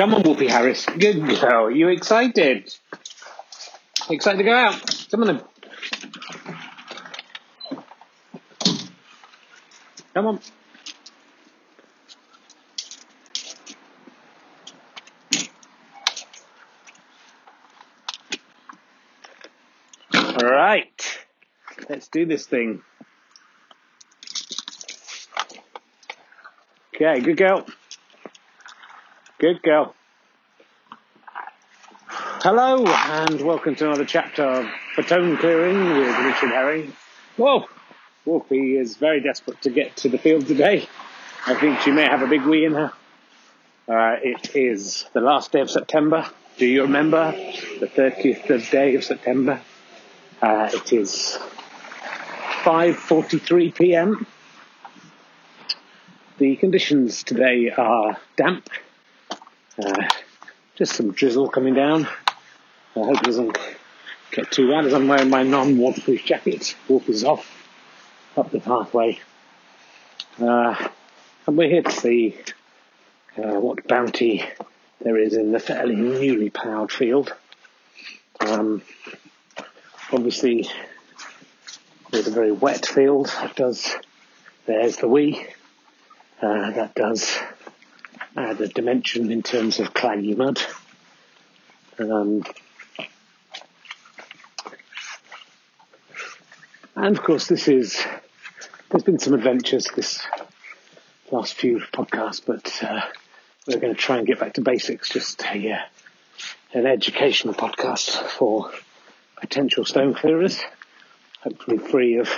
Come on, Wolfie Harris. Good girl. Are You excited? Excited to go out? Come on. Come on. All right. Let's do this thing. Okay, good girl. Good girl. Hello, and welcome to another chapter of Stone Clearing with Richard Herring. Whoa! Wolfie is very desperate to get to the field today. I think she may have a big wee in her. Uh, it is the last day of September. Do you remember? The 30th of day of September. Uh, it is 5.43 p.m. The conditions today are damp uh, just some drizzle coming down. I hope it doesn't get too bad as I'm wearing my non-waterproof jacket. Is off up the pathway. Uh, and we're here to see uh, what bounty there is in the fairly newly ploughed field. Um, obviously, it's a very wet field. That does, there's the wee. Uh, that does add a dimension in terms of mud. Um, and of course, this is there's been some adventures this last few podcasts, but uh, we're going to try and get back to basics. Just a, uh, an educational podcast for potential stone clearers, hopefully free of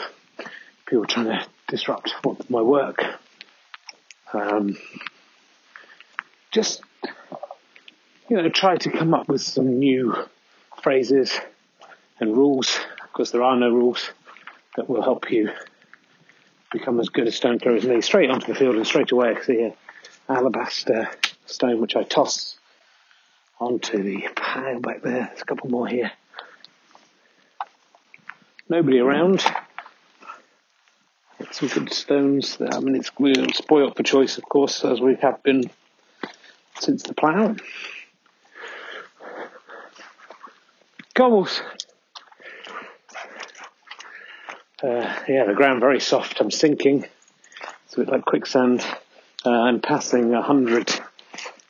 people trying to disrupt my work. Um, just you know try to come up with some new phrases and rules because there are no rules that will help you become as good a stone thrower as me. Straight onto the field and straight away I see a alabaster stone which I toss onto the pile back there. There's a couple more here. Nobody around. Some good stones there. I mean it's we're spoiled for choice of course as we have been since the plough. Gobbles. Uh, yeah, the ground very soft. I'm sinking. It's a bit like quicksand. Uh, I'm passing a hundred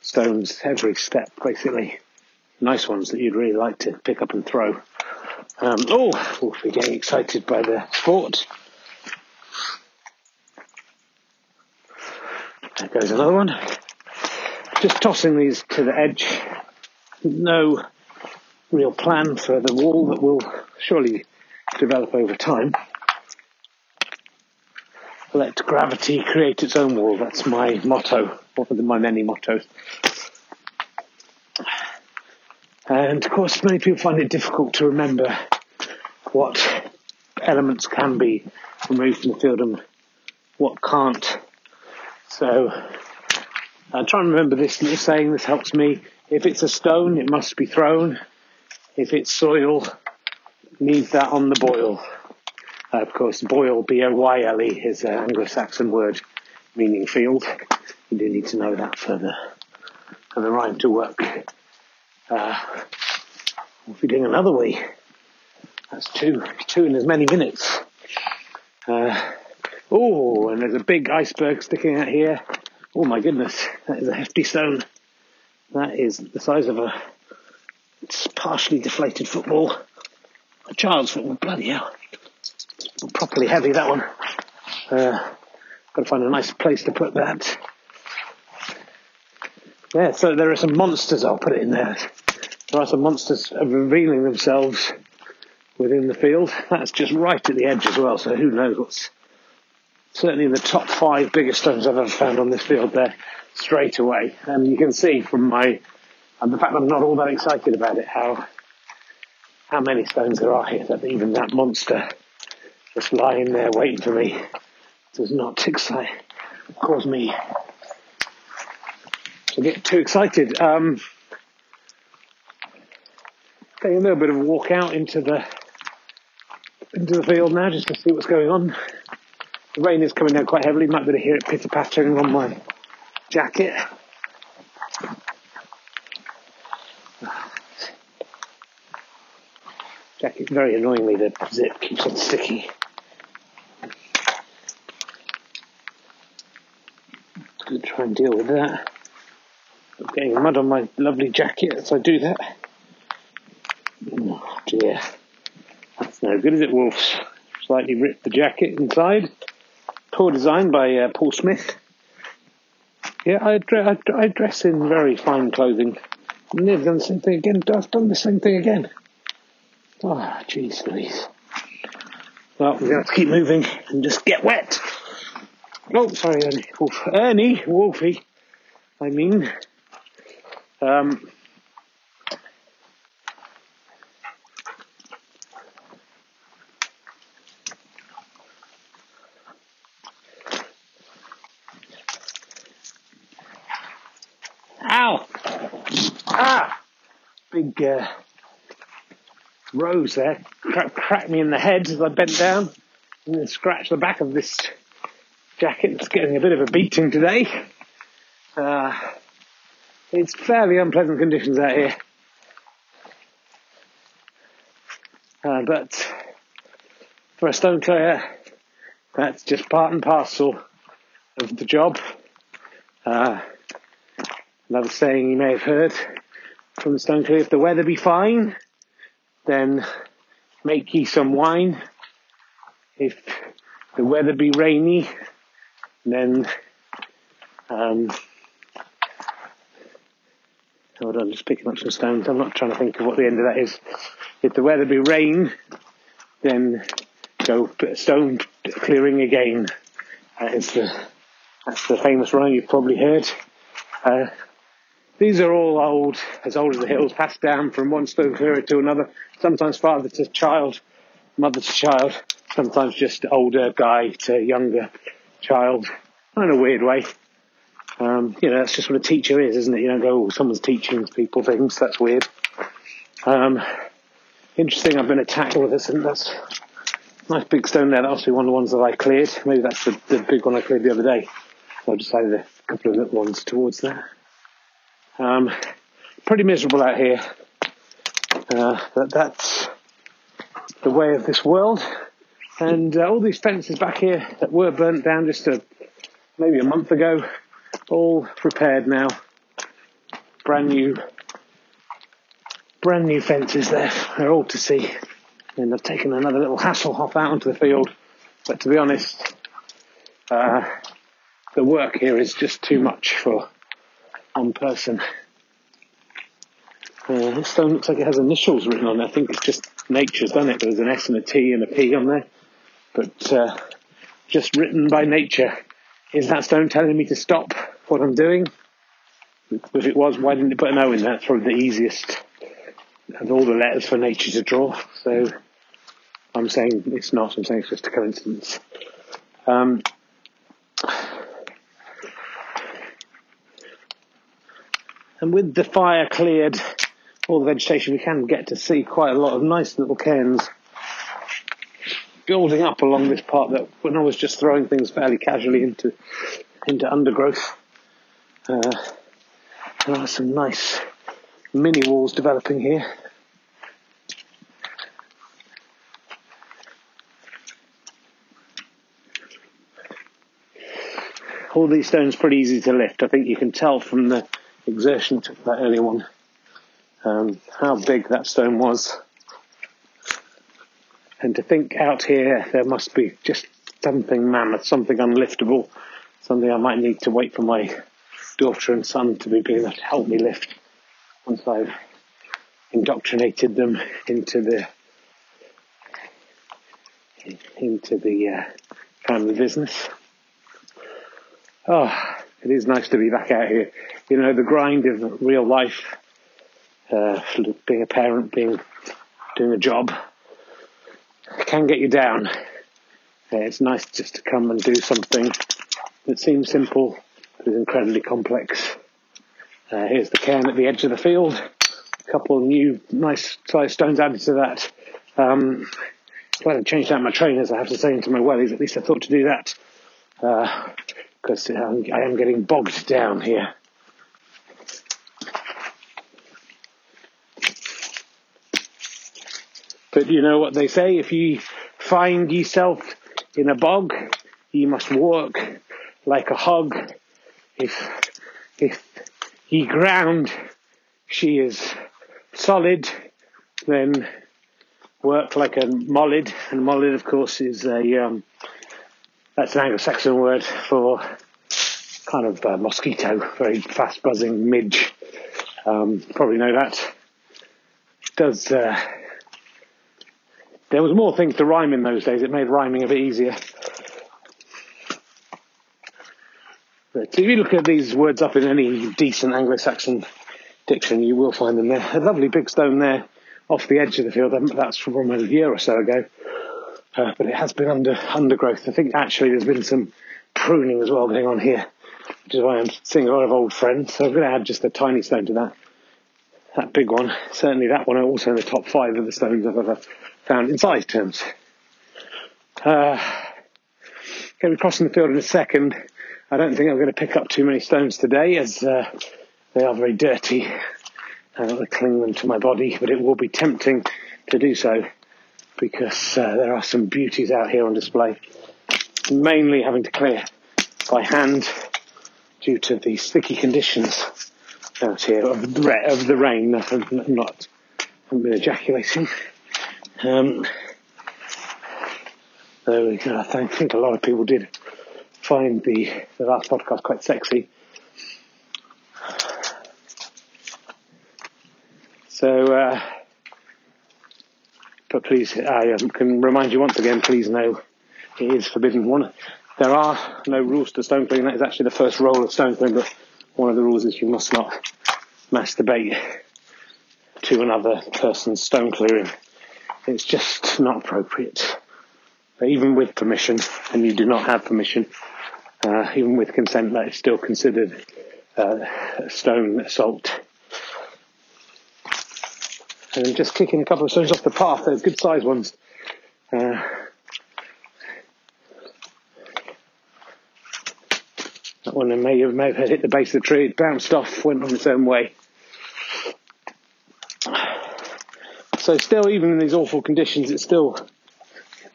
stones every step, basically. Nice ones that you'd really like to pick up and throw. Um, oh, we're getting excited by the sport. There goes another one just tossing these to the edge. No real plan for the wall that will surely develop over time. Let gravity create its own wall. That's my motto, one of my many mottos. And of course, many people find it difficult to remember what elements can be removed from the field and what can't. So I try and remember this little saying. This helps me. If it's a stone, it must be thrown. If it's soil, leave that on the boil. Uh, of course, boil, B-O-Y-L-E, is an Anglo-Saxon word meaning field. You do need to know that for the for the rhyme to work. Uh, if you're doing another way, that's two, two in as many minutes. Uh, oh, and there's a big iceberg sticking out here. Oh my goodness, that is a hefty stone. That is the size of a partially deflated football. A child's football, bloody hell. Properly heavy, that one. Uh, got to find a nice place to put that. Yeah, so there are some monsters, I'll put it in there. There are some monsters revealing themselves within the field. That's just right at the edge as well, so who knows what's certainly in the top five biggest stones I've ever found on this field there. straight away. And you can see from my, and the fact that I'm not all that excited about it, how, how many stones there are here, that even that monster just lying there waiting for me does not excite, cause me to get too excited. Um, taking a little bit of a walk out into the into the field now just to see what's going on. The rain is coming down quite heavily. Might be able to hear it pitter pattering on my jacket. Jacket very annoyingly the zip keeps on sticky. Gonna try and deal with that. I'm getting mud on my lovely jacket as I do that. Oh dear. That's no good, is it, Wolves? Slightly ripped the jacket inside. Poor design by uh, Paul Smith. Yeah, I, I, I, dress in very fine clothing. And they've done the same thing again. I've done the same thing again. Oh, jeez Louise. Well, we're going to have to keep moving and just get wet. Oh, sorry, Ernie. Wolf. Ernie, Wolfie. I mean. Um, Ow! Ah! Big uh, rose there cracked me in the head as I bent down and then scratched the back of this jacket. It's getting a bit of a beating today. Uh, it's fairly unpleasant conditions out here. Uh, but for a stone clearer, that's just part and parcel of the job. Uh, Another saying you may have heard from the Stone Clear, if the weather be fine, then make ye some wine. If the weather be rainy, then um, hold on, just picking up some stones. I'm not trying to think of what the end of that is. If the weather be rain, then go stone clearing again. That is the that's the famous rhyme you've probably heard. Uh, these are all old, as old as the hills, passed down from one stone clearer to another, sometimes father to child, mother to child, sometimes just older guy to younger child, in a weird way. Um, you know, that's just what a teacher is, isn't it? You don't go, oh, someone's teaching people things, that's weird. Um, interesting, I've been attacked with this, and that's nice big stone there. That must be one of the ones that I cleared. Maybe that's the, the big one I cleared the other day. So I decided a couple of little ones towards that. Um, pretty miserable out here. Uh, that, that's the way of this world. And uh, all these fences back here that were burnt down just a, maybe a month ago, all repaired now. Brand new, brand new fences there. They're all to see. And I've taken another little Hasselhoff out onto the field. But to be honest, uh, the work here is just too much for one person. Uh, this stone looks like it has initials written on it. I think it's just nature's done it. There's an S and a T and a P on there. But uh, just written by nature. Is that stone telling me to stop what I'm doing? If it was, why didn't it put an O in there? It's probably the easiest of all the letters for nature to draw. So I'm saying it's not. I'm saying it's just a coincidence. Um, And with the fire cleared, all the vegetation, we can get to see quite a lot of nice little cairns building up along this part that when I was just throwing things fairly casually into into undergrowth, uh, there are some nice mini walls developing here. All these stones pretty easy to lift. I think you can tell from the exertion took that early one. Um, how big that stone was. And to think out here there must be just something mammoth, something unliftable, something I might need to wait for my daughter and son to be able to help me lift once I've indoctrinated them into the into the uh, family business. Oh, it is nice to be back out here. You know, the grind of real life, uh, being a parent, being doing a job, can get you down. Uh, it's nice just to come and do something that seems simple but is incredibly complex. Uh, here's the cairn at the edge of the field. A couple of new nice size stones added to that. Um, glad I changed out my trainers, I have to say, into my wellies. At least I thought to do that because I am getting bogged down here. But you know what they say, if you find yourself in a bog, you must walk like a hog. If, if ye ground she is solid, then work like a mollid, and mollid, of course, is a um, that's an Anglo-Saxon word for kind of uh, mosquito, very fast buzzing midge. Um, probably know that. Does uh, there was more things to rhyme in those days. It made rhyming a bit easier. But if you look at these words up in any decent Anglo-Saxon diction, you will find them there. A lovely big stone there off the edge of the field. That's from a year or so ago. Uh, but it has been under undergrowth. I think actually there's been some pruning as well going on here, which is why I'm seeing a lot of old friends. So I'm going to add just a tiny stone to that. That big one, certainly that one, also in the top five of the stones I've ever found in size terms. Uh, going to be crossing the field in a second. I don't think I'm going to pick up too many stones today as uh, they are very dirty. I don't want to cling them to my body, but it will be tempting to do so because uh, there are some beauties out here on display. Mainly having to clear by hand due to the sticky conditions out here of the, of the rain. I'm not, haven't been ejaculating. Um, though I think a lot of people did find the, the last podcast quite sexy. So, uh, but please, I um, can remind you once again, please know it is forbidden. One, there are no rules to stone clearing. That is actually the first rule of stone clearing, but one of the rules is you must not masturbate to another person's stone clearing. It's just not appropriate. Even with permission, and you do not have permission, uh, even with consent, that is still considered uh, stone assault. And just kicking a couple of stones off the path, they're good sized ones. Uh, that one may have, may have hit the base of the tree, it bounced off, went on its own way. So still, even in these awful conditions, it's still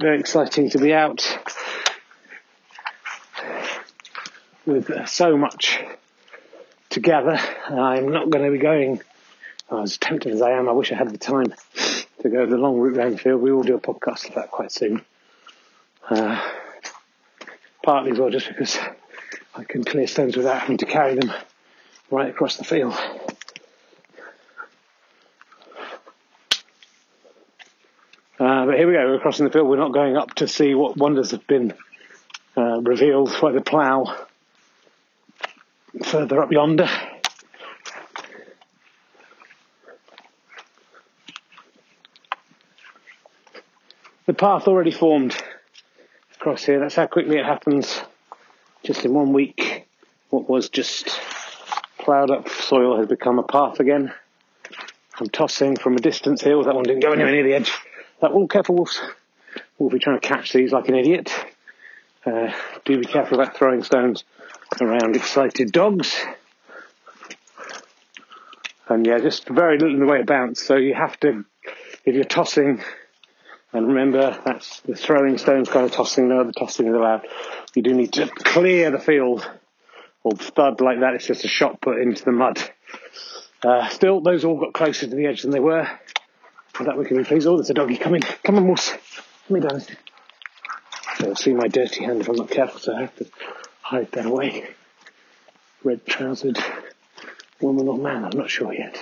very exciting to be out with so much together. I'm not going to be going, as tempted as I am, I wish I had the time to go the long route around the field. We will do a podcast of that quite soon. Uh, partly as well just because I can clear stones without having to carry them right across the field. Uh, but here we go, we're crossing the field. We're not going up to see what wonders have been uh, revealed by the plough further up yonder. The path already formed across here. That's how quickly it happens. Just in one week, what was just ploughed up soil has become a path again. I'm tossing from a distance here. That one didn't go anywhere near the edge. That one, careful wolves. We'll be trying to catch these like an idiot. Uh, do be careful about throwing stones around excited dogs. And yeah, just very little in the way of bounce. So you have to, if you're tossing, and remember that's the throwing stones kind of tossing, no the tossing is allowed. You do need to clear the field or thud like that. It's just a shot put into the mud. Uh, still, those all got closer to the edge than they were. For that we can be pleased. Oh, there's a doggy coming. Come on, Moose. Come me down. They'll see my dirty hand if I'm not careful, so I have to hide that away. Red trousered woman or man, I'm not sure yet.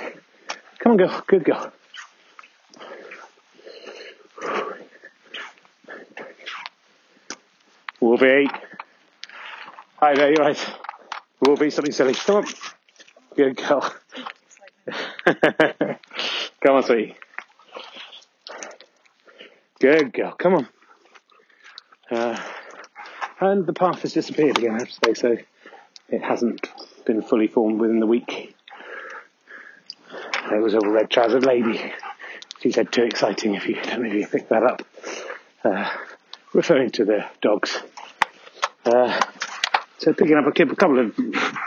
Come on, girl. Good girl. Wolfie. Hi there, you're right? Will be something silly. Come on. Good girl. Come on, sweetie. Good girl. Come on. Uh, and the path has disappeared again, I have to say, so it hasn't been fully formed within the week. There was a red trousered lady. She said too exciting if you don't picked that up. Uh, referring to the dogs. Uh, so picking up a couple of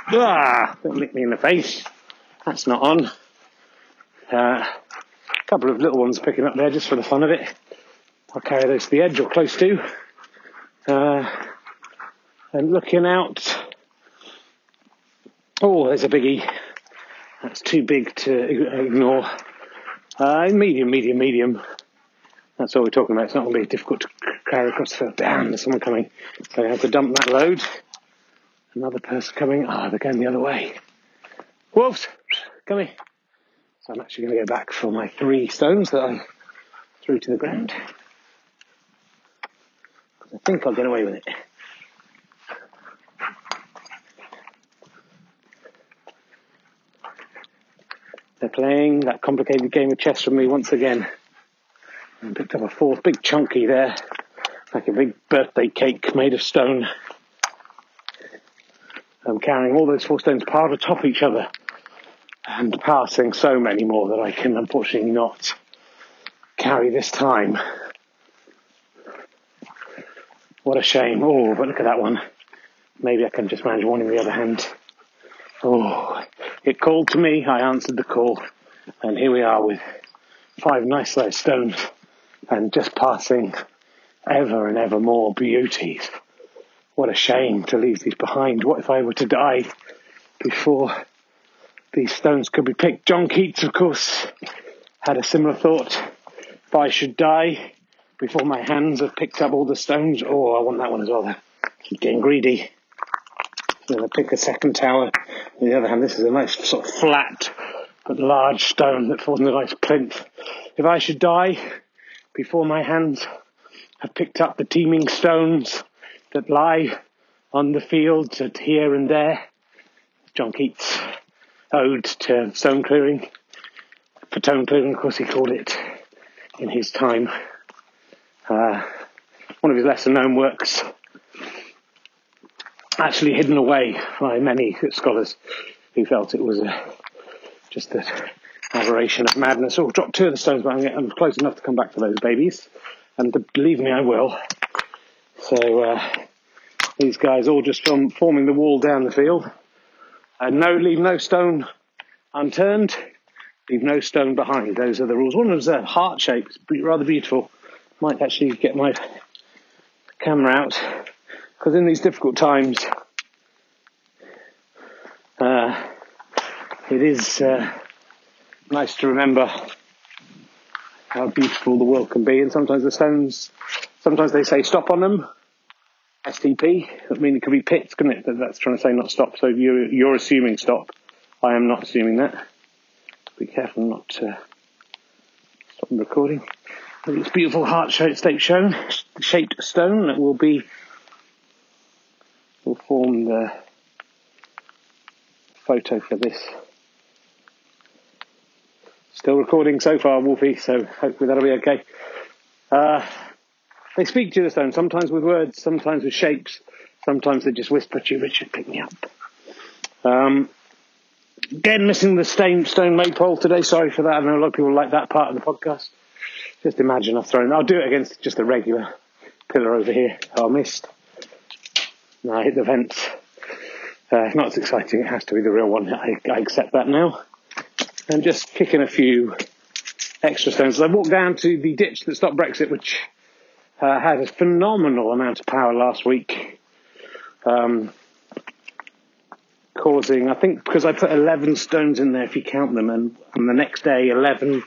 ah, don't lick me in the face. That's not on. Uh, a couple of little ones picking up there just for the fun of it. I'll carry those to the edge or close to. Uh, and looking out. Oh, there's a biggie. That's too big to ignore. Uh, medium, medium, medium. That's all we're talking about. It's not going to be difficult to carry across the field. Damn, there's someone coming. So I have to dump that load. Another person coming. Ah, oh, they're going the other way. Wolves, come here. So I'm actually going to go back for my three stones that I threw to the ground. I think I'll get away with it. They're playing that complicated game of chess from me once again. And picked up a fourth, big chunky there, like a big birthday cake made of stone. I'm carrying all those four stones piled atop each other and passing so many more that I can unfortunately not carry this time. What a shame. Oh, but look at that one. Maybe I can just manage one in the other hand. Oh, it called to me. I answered the call. And here we are with five nice sized stones and just passing ever and ever more beauties. What a shame to leave these behind. What if I were to die before these stones could be picked? John Keats, of course, had a similar thought. If I should die before my hands have picked up all the stones, oh, I want that one as well. Keep getting greedy. I'm going to pick a second tower. On the other hand, this is a nice sort of flat but large stone that falls in a nice plinth. If I should die before my hands have picked up the teeming stones that lie on the fields at here and there, John Keats' ode to stone clearing, for stone clearing, of course, he called it in his time. Uh, one of his lesser known works actually hidden away by many scholars who felt it was a, just an aberration of madness. Oh, drop two of the stones, but I'm, close enough to come back to those babies. And believe me, I will. So uh, these guys all just from forming the wall down the field. And no, leave no stone unturned. Leave no stone behind. Those are the rules. One of them's a heart shape. It's rather beautiful. Might actually get my camera out because in these difficult times, uh, it is uh, nice to remember how beautiful the world can be. And sometimes the stones, sometimes they say stop on them. STP, I mean, it could be pits, couldn't it? That's trying to say not stop. So you're, you're assuming stop. I am not assuming that. Be careful not to stop the recording. It's beautiful heart-shaped stone, shaped stone that will be will form the photo for this. Still recording so far, Wolfie, so hopefully that'll be okay. Uh, they speak to the stone, sometimes with words, sometimes with shapes, sometimes they just whisper to you, Richard, pick me up. Um, again, missing the stone, stone maypole today. Sorry for that. I know a lot of people like that part of the podcast. Just imagine I've thrown, I'll do it against just a regular pillar over here. I missed. No, I hit the vents. Uh, not as exciting. It has to be the real one. I, I accept that now. And just kicking a few extra stones. I walked down to the ditch that stopped Brexit, which uh, had a phenomenal amount of power last week. Um, causing, I think, because I put 11 stones in there if you count them, and, and the next day 11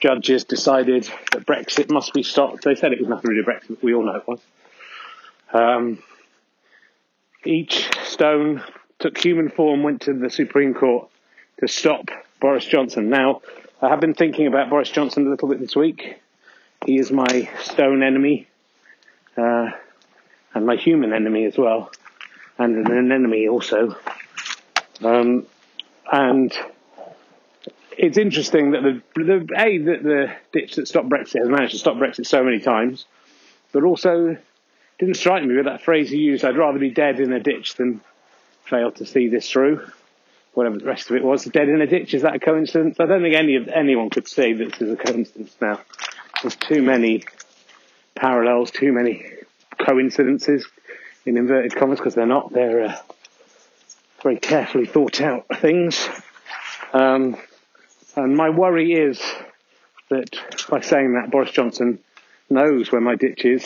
judges decided that Brexit must be stopped. They said it was nothing to do with Brexit, we all know it was. Um, each stone took human form, went to the Supreme Court to stop Boris Johnson. Now, I have been thinking about Boris Johnson a little bit this week. He is my stone enemy, uh, and my human enemy as well, and an enemy also. Um, and it's interesting that the, the a that the ditch that stopped Brexit has managed to stop Brexit so many times, but also didn't strike me with that phrase he used. I'd rather be dead in a ditch than fail to see this through. Whatever the rest of it was, dead in a ditch. Is that a coincidence? I don't think any of anyone could say this is a coincidence now. There's too many parallels, too many coincidences in inverted commas because they're not. They're uh, very carefully thought out things. Um, and my worry is that by saying that, Boris Johnson knows where my ditch is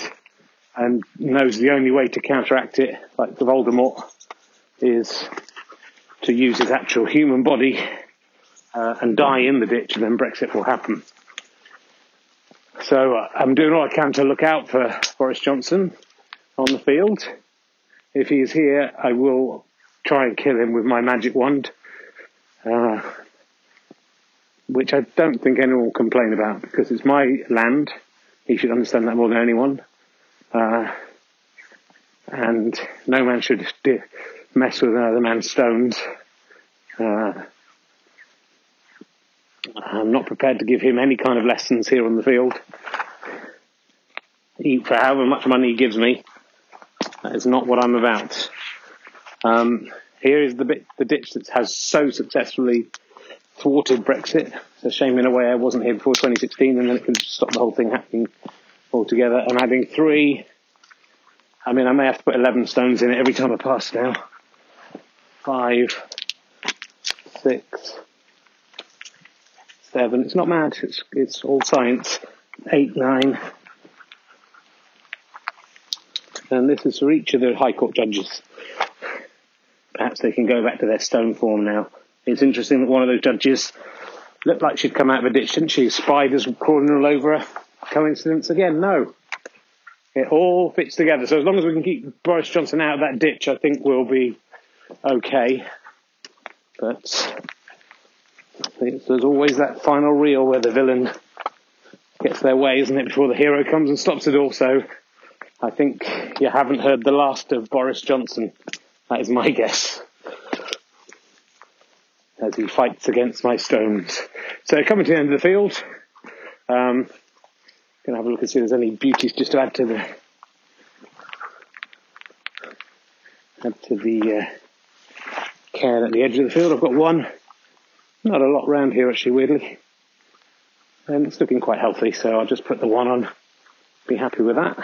and knows the only way to counteract it, like the Voldemort, is to use his actual human body uh, and die in the ditch, and then Brexit will happen. So uh, I'm doing all I can to look out for Boris Johnson on the field. If he is here, I will try and kill him with my magic wand. Uh, which I don't think anyone will complain about because it's my land. He should understand that more than anyone. Uh, and no man should mess with another man's stones. Uh, I'm not prepared to give him any kind of lessons here on the field. For however much money he gives me, that is not what I'm about. Um, here is the bit, the ditch that has so successfully thwarted Brexit. It's a shame in a way I wasn't here before 2016 and then it could stop the whole thing happening altogether. And adding three, I mean, I may have to put 11 stones in it every time I pass now. Five, six, seven. It's not mad. It's, it's all science. Eight, nine. And this is for each of the High Court judges. Perhaps they can go back to their stone form now. It's interesting that one of those judges looked like she'd come out of a ditch, didn't she? Spiders crawling all over her. Coincidence again? No. It all fits together. So as long as we can keep Boris Johnson out of that ditch, I think we'll be okay. But there's always that final reel where the villain gets their way, isn't it, before the hero comes and stops it all. So I think you haven't heard the last of Boris Johnson. That is my guess as he fights against my stones. So coming to the end of the field, um, gonna have a look and see if there's any beauties just to add to the add to the uh, cairn at the edge of the field. I've got one, not a lot round here actually, weirdly, and it's looking quite healthy. So I'll just put the one on. Be happy with that.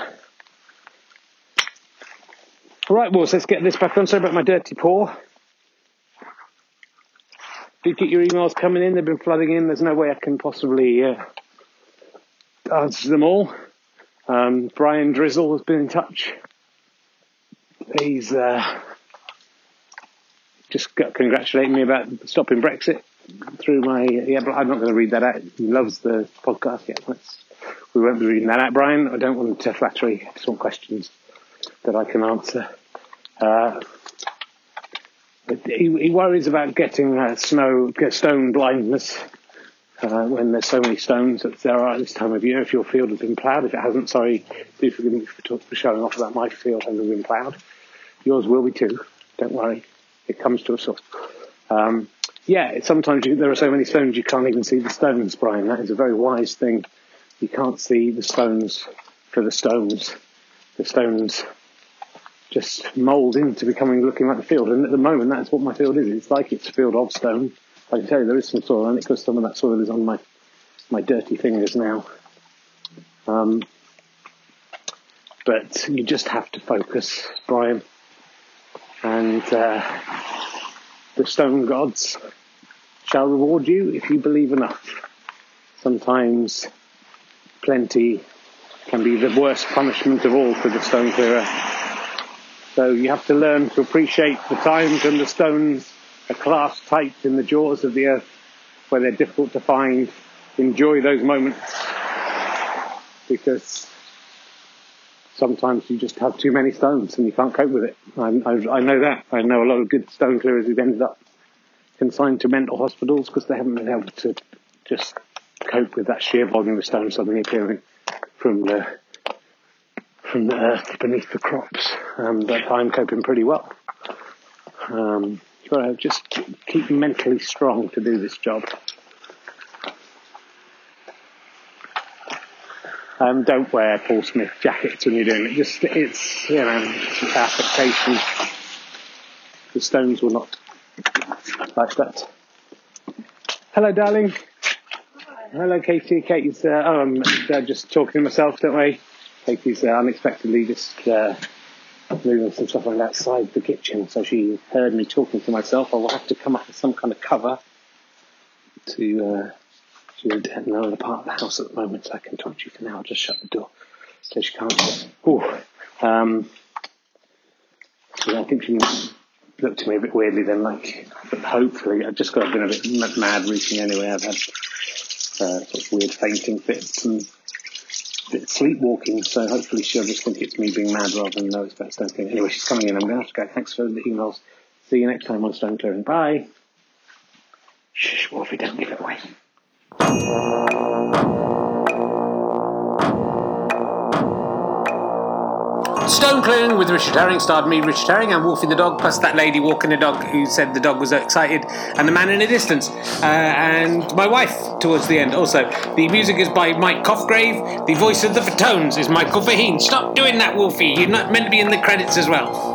All right, so let's get this back on. Sorry about my dirty paw do get your emails coming in. They've been flooding in. There's no way I can possibly uh, answer them all. Um, Brian Drizzle has been in touch. He's uh, just congratulating me about stopping Brexit through my. Yeah, but I'm not going to read that out. He loves the podcast. Yeah, let's, we won't be reading that out, Brian. I don't want to flattery. I just want questions that I can answer. Uh, he, he worries about getting uh, snow, stone blindness uh, when there's so many stones that there are at this time of year. If your field has been ploughed, if it hasn't, sorry, do forgive me for, for showing off about my field having been ploughed. Yours will be too. Don't worry, it comes to us all. Um, yeah, sometimes you, there are so many stones you can't even see the stones, Brian. That is a very wise thing. You can't see the stones for the stones. The stones just mould into becoming looking like the field. And at the moment, that's what my field is. It's like it's a field of stone. I can tell you there is some soil on it because some of that soil is on my my dirty fingers now. Um, but you just have to focus, Brian. And uh, the stone gods shall reward you if you believe enough. Sometimes plenty can be the worst punishment of all for the stone clearer. So you have to learn to appreciate the times when the stones are clasped tight in the jaws of the earth where they're difficult to find. Enjoy those moments because sometimes you just have too many stones and you can't cope with it. I, I, I know that. I know a lot of good stone clearers who've ended up consigned to mental hospitals because they haven't been able to just cope with that sheer volume of stone suddenly appearing from the from the earth beneath the crops, um, but I'm coping pretty well. Um, Got to just keep mentally strong to do this job. Um, don't wear Paul Smith jackets when you're doing it. Just it's you know affectation. The Stones were not like that. Hello, darling. Hello, Katie. Katie's uh, oh, I'm uh, just talking to myself, don't we? Katie's uh, unexpectedly just uh, moving some stuff around outside the kitchen, so she heard me talking to myself. I will have to come up with some kind of cover to. Uh, she's in another part of the house at the moment, so I can talk to you for now. I'll just shut the door so she can't. Oh, um, so I think she looked at me a bit weirdly then, like, but hopefully, I've just got been a bit mad recently anyway. I've had uh, sort of weird fainting fits and bit sleepwalking, so hopefully she'll just think it's me being mad rather than it's about stone clearing. Anyway, she's coming in. I'm going to have to go. Thanks for the emails. See you next time on Stone Clearing. Bye. Shush, Wolfie, don't give it away. Stone Clearing with Richard Herring starred me, Richard Herring, and Wolfie the dog, plus that lady walking the dog who said the dog was excited, and the man in the distance, uh, and my wife towards the end. Also, the music is by Mike Cofgrave. The voice of the Fatones is Michael Faheen. Stop doing that, Wolfie. You're not meant to be in the credits as well.